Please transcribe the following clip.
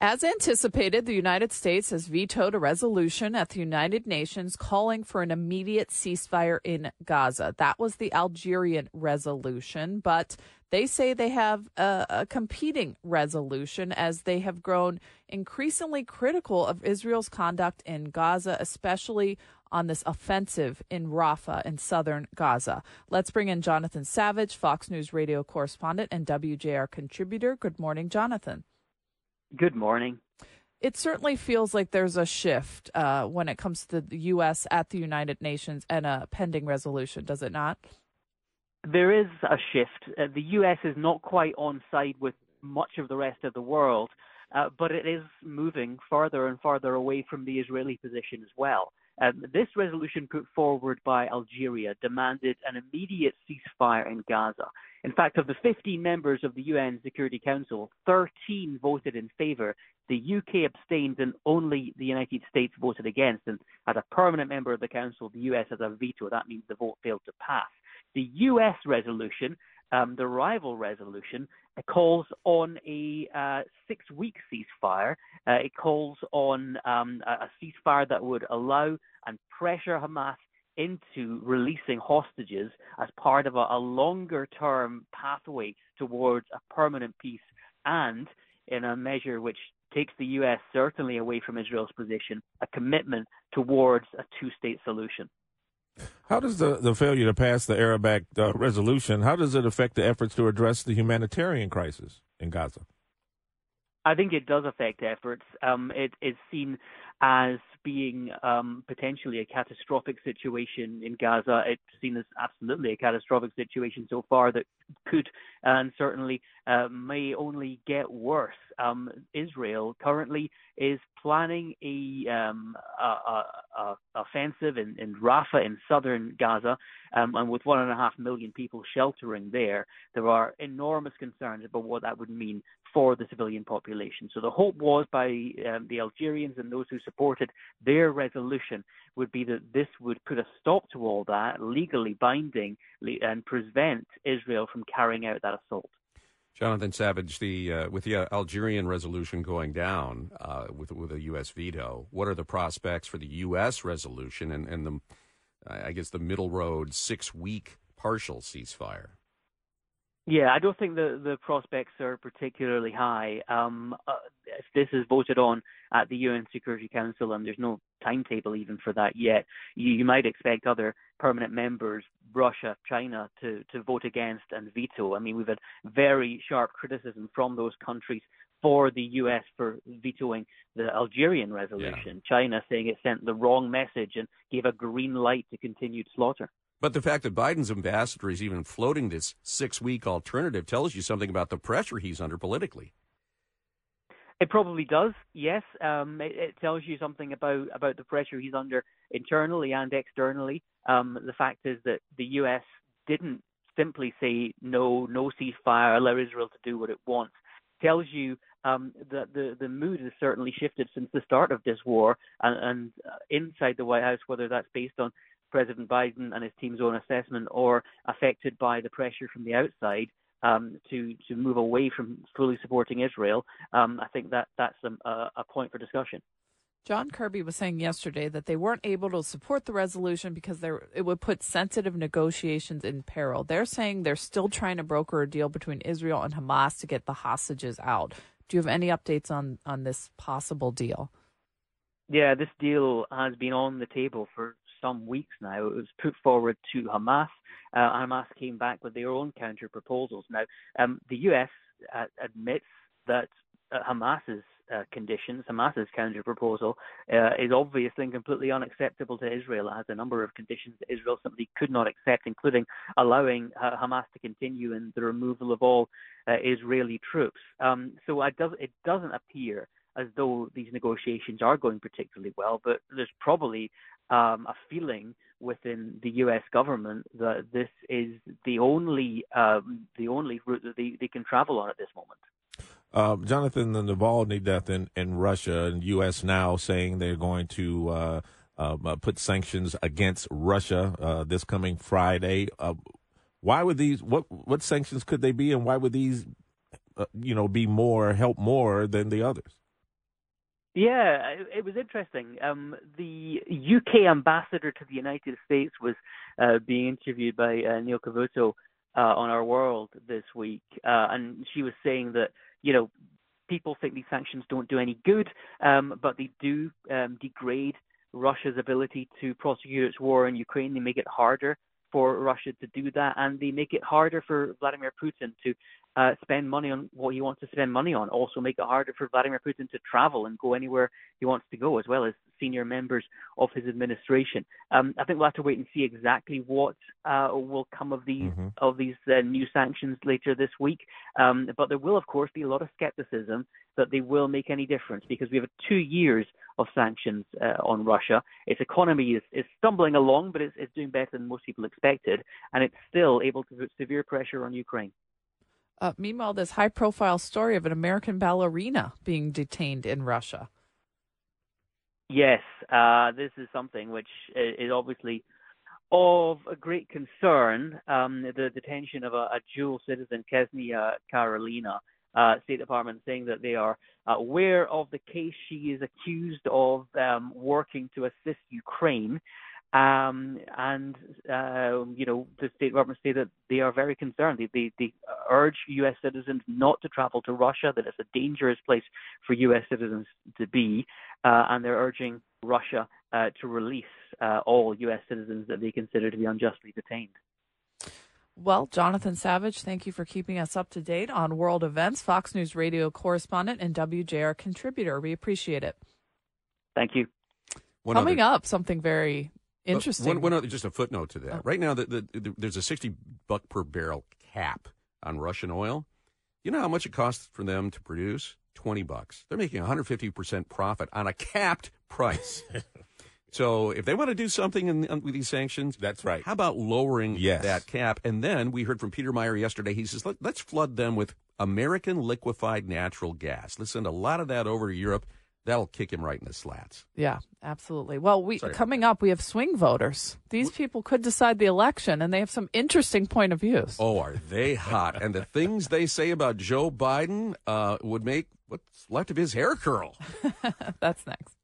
As anticipated, the United States has vetoed a resolution at the United Nations calling for an immediate ceasefire in Gaza. That was the Algerian resolution, but they say they have a, a, competing resolution as they have grown increasingly critical of Israel's conduct in Gaza, especially on this offensive in Rafah in southern Gaza. Let's bring in Jonathan Savage, Fox News radio correspondent and WJR contributor. Good morning, Jonathan. Good morning. It certainly feels like there's a shift uh, when it comes to the U.S. at the United Nations and a pending resolution, does it not? There is a shift. Uh, the U.S. is not quite on side with much of the rest of the world, uh, but it is moving further and further away from the Israeli position as well. Um, this resolution put forward by Algeria demanded an immediate ceasefire in Gaza. In fact, of the 15 members of the UN Security Council, 13 voted in favour. The UK abstained and only the United States voted against. And as a permanent member of the Council, the US has a veto. That means the vote failed to pass. The US resolution, um, the rival resolution, calls on a uh, six week ceasefire. Uh, it calls on um, a ceasefire that would allow and pressure Hamas into releasing hostages as part of a, a longer term pathway towards a permanent peace and in a measure which takes the US certainly away from Israel's position, a commitment towards a two state solution. How does the, the failure to pass the Arab Act uh, resolution, how does it affect the efforts to address the humanitarian crisis in Gaza? I think it does affect efforts. Um, it is seen as being um, potentially a catastrophic situation in Gaza. It's seen as absolutely a catastrophic situation so far that could and certainly uh, may only get worse. Um, Israel currently is planning a, um, a, a, a offensive in, in, Rafah in southern Gaza, um, and with one and a half million people sheltering there, there are enormous concerns about what that would mean for the civilian population. So the hope was by um, the Algerians and those who supported their resolution would be that this would put a stop to all that, legally binding, and prevent Israel from carrying out that assault. Jonathan Savage, the uh, with the uh, Algerian resolution going down uh, with with a U.S. veto, what are the prospects for the U.S. resolution and, and the, I guess, the middle road six week partial ceasefire? Yeah, I don't think the the prospects are particularly high. Um, uh, if this is voted on at the UN Security Council, and there's no timetable even for that yet, you, you might expect other permanent members, Russia, China, to to vote against and veto. I mean, we've had very sharp criticism from those countries for the US for vetoing the Algerian resolution. Yeah. China saying it sent the wrong message and gave a green light to continued slaughter. But the fact that Biden's ambassador is even floating this six week alternative tells you something about the pressure he's under politically. It probably does, yes. Um, it, it, tells you something about, about the pressure he's under internally and externally. Um, the fact is that the U.S. didn't simply say no, no ceasefire, allow Israel to do what it wants. Tells you um, that the, the mood has certainly shifted since the start of this war, and, and uh, inside the White House, whether that's based on President Biden and his team's own assessment or affected by the pressure from the outside um, to to move away from fully supporting Israel, um, I think that that's a, a point for discussion. John Kirby was saying yesterday that they weren't able to support the resolution because it would put sensitive negotiations in peril. They're saying they're still trying to broker a deal between Israel and Hamas to get the hostages out. Do you have any updates on, on this possible deal? Yeah, this deal has been on the table for some weeks now. It was put forward to Hamas. Uh, Hamas came back with their own counter proposals. Now, um, the U.S. Uh, admits that uh, Hamas's uh, conditions, Hamas's counter proposal, uh, is obviously and completely unacceptable to Israel. It has a number of conditions that Israel simply could not accept, including allowing uh, Hamas to continue and the removal of all uh, Israeli troops. Um, so does, it doesn't appear as though these negotiations are going particularly well, but there's probably um, a feeling within the U.S. government that this is the only um, the only route that they, they can travel on at this moment. Uh, Jonathan, the Navalny death in, in Russia and U.S. now saying they're going to uh, um, uh, put sanctions against Russia uh, this coming Friday. Uh, why would these? What what sanctions could they be, and why would these, uh, you know, be more help more than the others? Yeah, it, was interesting. Um, the UK ambassador to the United States was uh, being interviewed by uh, Neil Cavuto uh, on Your World this week, uh, and she was saying that you know people think these sanctions don't do any good, um, but they do um, degrade Russia's ability to prosecute its war in Ukraine. They make it harder for Russia to do that, and they make it harder for Vladimir Putin to uh, spend money on what he wants to spend money on. Also, make it harder for Vladimir Putin to travel and go anywhere he wants to go, as well as senior members of his administration. Um, I think we'll have to wait and see exactly what uh, will come of these mm-hmm. of these uh, new sanctions later this week. Um, but there will, of course, be a lot of skepticism that they will make any difference because we have two years of sanctions uh, on Russia. Its economy is, is stumbling along, but it's, it's doing better than most people expected, and it's still able to put severe pressure on Ukraine. Uh, meanwhile, this high profile story of an American ballerina being detained in Russia. Yes, uh, this is something which is obviously of a great concern. Um, the detention of a, a dual citizen, Ksenia Karelina, uh, State Department saying that they are aware of the case. She is accused of um, working to assist Ukraine. Um, and, uh, you know, the State Department say that they are very concerned. They, they, they urge U.S. citizens not to travel to Russia, that it's a dangerous place for U.S. citizens to be, uh, and they're urging Russia uh, to release uh, all U.S. citizens that they consider to be unjustly detained. Well, Jonathan Savage, thank you for keeping us up to date on world events. Fox News radio correspondent and WJR contributor. We appreciate it. Thank you. One Coming other, up, something very interesting. One, one other, just a footnote to that. Oh. Right now, the, the, the, there's a 60 buck per barrel cap on Russian oil. You know how much it costs for them to produce? 20 bucks. They're making 150% profit on a capped price. So if they want to do something in, with these sanctions, that's right. How about lowering yes. that cap? And then we heard from Peter Meyer yesterday. He says, Let, us flood them with American liquefied natural gas. Let's send a lot of that over to Europe. That'll kick him right in the slats. Yeah, absolutely. Well, we Sorry. coming up, we have swing voters. These people could decide the election, and they have some interesting point of views. Oh, are they hot? and the things they say about Joe Biden uh, would make what's left of his hair curl. That's next.